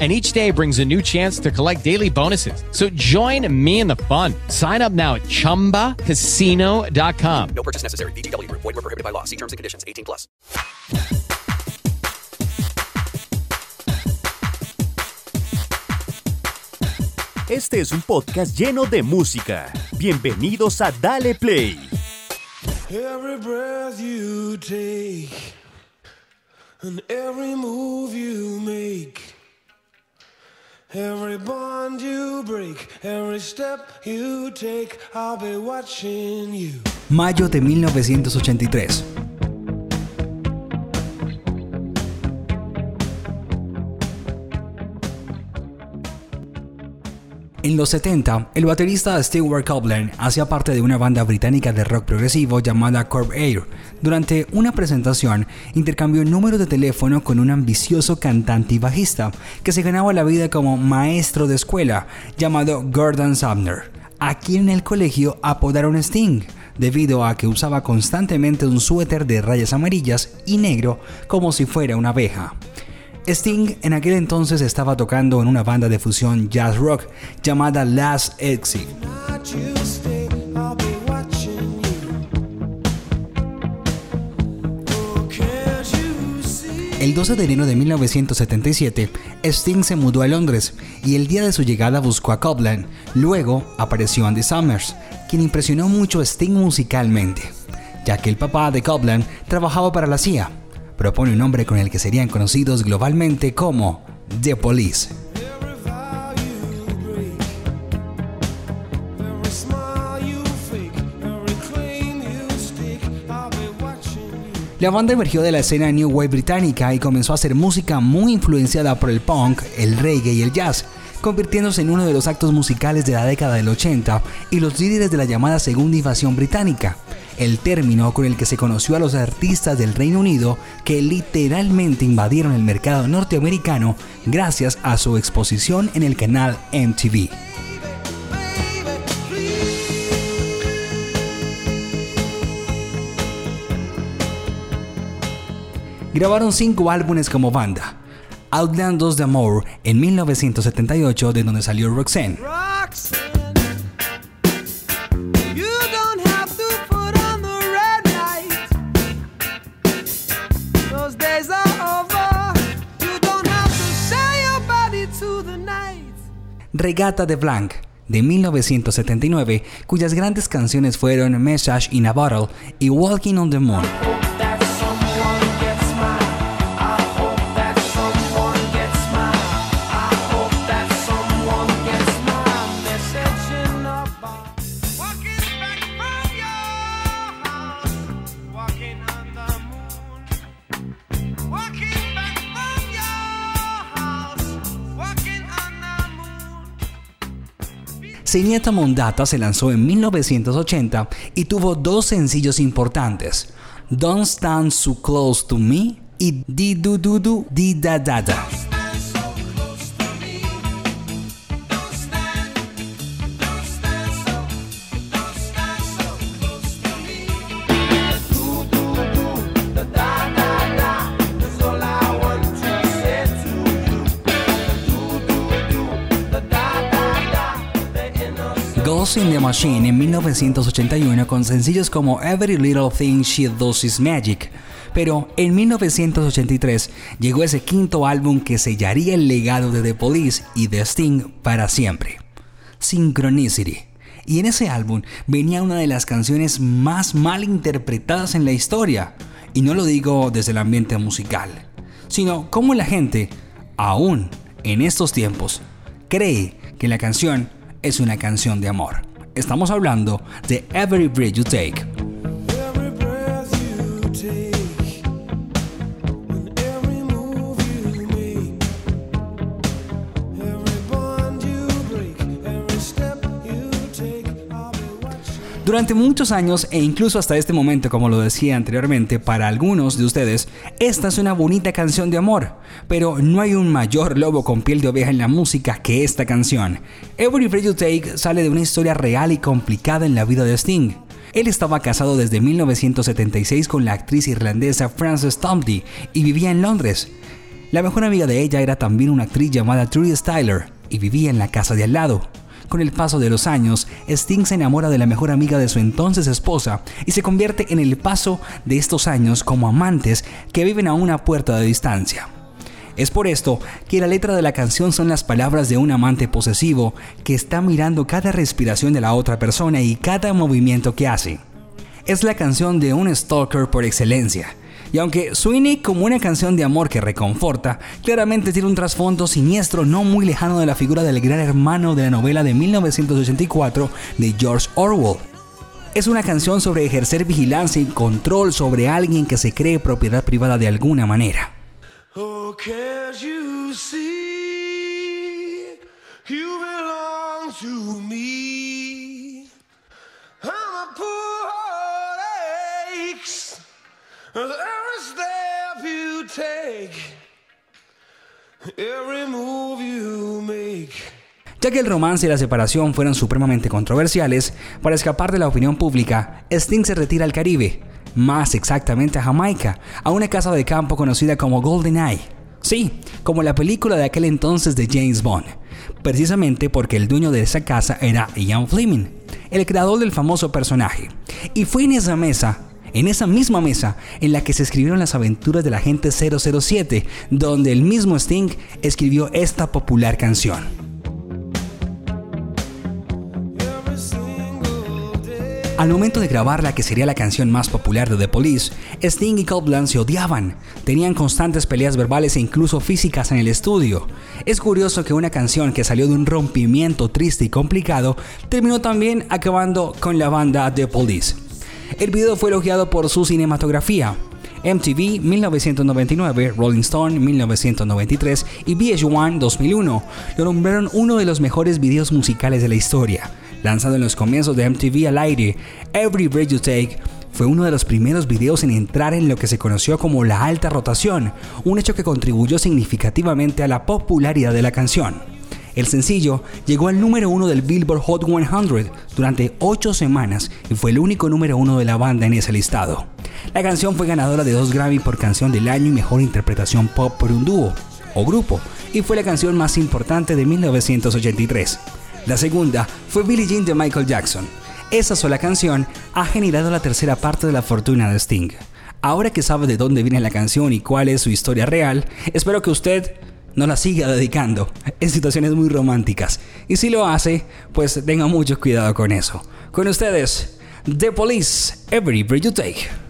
and each day brings a new chance to collect daily bonuses. So join me in the fun. Sign up now at ChumbaCasino.com. No purchase necessary. VGW. Void were prohibited by law. See terms and conditions. 18 plus. Este es un podcast lleno de música. Bienvenidos a Dale Play. Every breath you take and every move you make. Every bond you break, every step you take, I'll be watching you. Mayo de 1983. En los 70, el baterista Stewart Copeland hacía parte de una banda británica de rock progresivo llamada Corp Air. Durante una presentación, intercambió número de teléfono con un ambicioso cantante y bajista que se ganaba la vida como maestro de escuela llamado Gordon Sumner, a quien en el colegio apodaron Sting debido a que usaba constantemente un suéter de rayas amarillas y negro como si fuera una abeja. Sting en aquel entonces estaba tocando en una banda de fusión jazz rock llamada Last Exit. El 12 de enero de 1977, Sting se mudó a Londres y el día de su llegada buscó a Copland. Luego apareció Andy Summers, quien impresionó mucho a Sting musicalmente, ya que el papá de Copland trabajaba para la CIA propone un nombre con el que serían conocidos globalmente como The Police. La banda emergió de la escena New Wave británica y comenzó a hacer música muy influenciada por el punk, el reggae y el jazz, convirtiéndose en uno de los actos musicales de la década del 80 y los líderes de la llamada Segunda Invasión Británica, el término con el que se conoció a los artistas del Reino Unido que literalmente invadieron el mercado norteamericano gracias a su exposición en el canal MTV. Grabaron cinco álbumes como banda. Outlandos de Amor en 1978, de donde salió Roxanne. Regata de Blanc, de 1979, cuyas grandes canciones fueron Message in a Bottle y Walking on the Moon. Senieta Mondata se lanzó en 1980 y tuvo dos sencillos importantes, Don't Stand So Close to Me y Di Du Di Da Da Da. In the Machine en 1981 con sencillos como Every Little Thing She Does Is Magic. Pero en 1983 llegó ese quinto álbum que sellaría el legado de The Police y de Sting para siempre. Synchronicity. Y en ese álbum venía una de las canciones más mal interpretadas en la historia. Y no lo digo desde el ambiente musical, sino cómo la gente, aún en estos tiempos, cree que la canción es una canción de amor. Estamos hablando de Every Breath You Take. Durante muchos años e incluso hasta este momento, como lo decía anteriormente, para algunos de ustedes, esta es una bonita canción de amor, pero no hay un mayor lobo con piel de oveja en la música que esta canción. Every Breath You Take sale de una historia real y complicada en la vida de Sting. Él estaba casado desde 1976 con la actriz irlandesa Frances Tomty y vivía en Londres. La mejor amiga de ella era también una actriz llamada Trudy Styler y vivía en la casa de al lado. Con el paso de los años, Sting se enamora de la mejor amiga de su entonces esposa y se convierte en el paso de estos años como amantes que viven a una puerta de distancia. Es por esto que la letra de la canción son las palabras de un amante posesivo que está mirando cada respiración de la otra persona y cada movimiento que hace. Es la canción de un stalker por excelencia. Y aunque suene como una canción de amor que reconforta, claramente tiene un trasfondo siniestro no muy lejano de la figura del gran hermano de la novela de 1984 de George Orwell. Es una canción sobre ejercer vigilancia y control sobre alguien que se cree propiedad privada de alguna manera. Oh, Ya que el romance y la separación fueron supremamente controversiales, para escapar de la opinión pública, Sting se retira al Caribe, más exactamente a Jamaica, a una casa de campo conocida como Golden Eye. Sí, como la película de aquel entonces de James Bond, precisamente porque el dueño de esa casa era Ian Fleming, el creador del famoso personaje. Y fue en esa mesa, en esa misma mesa, en la que se escribieron las aventuras del agente 007, donde el mismo Sting escribió esta popular canción. Al momento de grabar la que sería la canción más popular de The Police, Sting y Copeland se odiaban, tenían constantes peleas verbales e incluso físicas en el estudio. Es curioso que una canción que salió de un rompimiento triste y complicado terminó también acabando con la banda The Police. El video fue elogiado por su cinematografía. MTV 1999, Rolling Stone 1993 y VH1 2001 lo nombraron uno de los mejores videos musicales de la historia. Lanzado en los comienzos de MTV al aire, Every Breath You Take fue uno de los primeros videos en entrar en lo que se conoció como la alta rotación, un hecho que contribuyó significativamente a la popularidad de la canción. El sencillo llegó al número uno del Billboard Hot 100 durante 8 semanas y fue el único número uno de la banda en ese listado. La canción fue ganadora de dos Grammy por canción del año y mejor interpretación pop por un dúo o grupo y fue la canción más importante de 1983. La segunda fue Billie Jean de Michael Jackson. Esa sola canción ha generado la tercera parte de la fortuna de Sting. Ahora que sabe de dónde viene la canción y cuál es su historia real, espero que usted no la siga dedicando en situaciones muy románticas. Y si lo hace, pues tenga mucho cuidado con eso. Con ustedes, The Police, Every Breath You Take.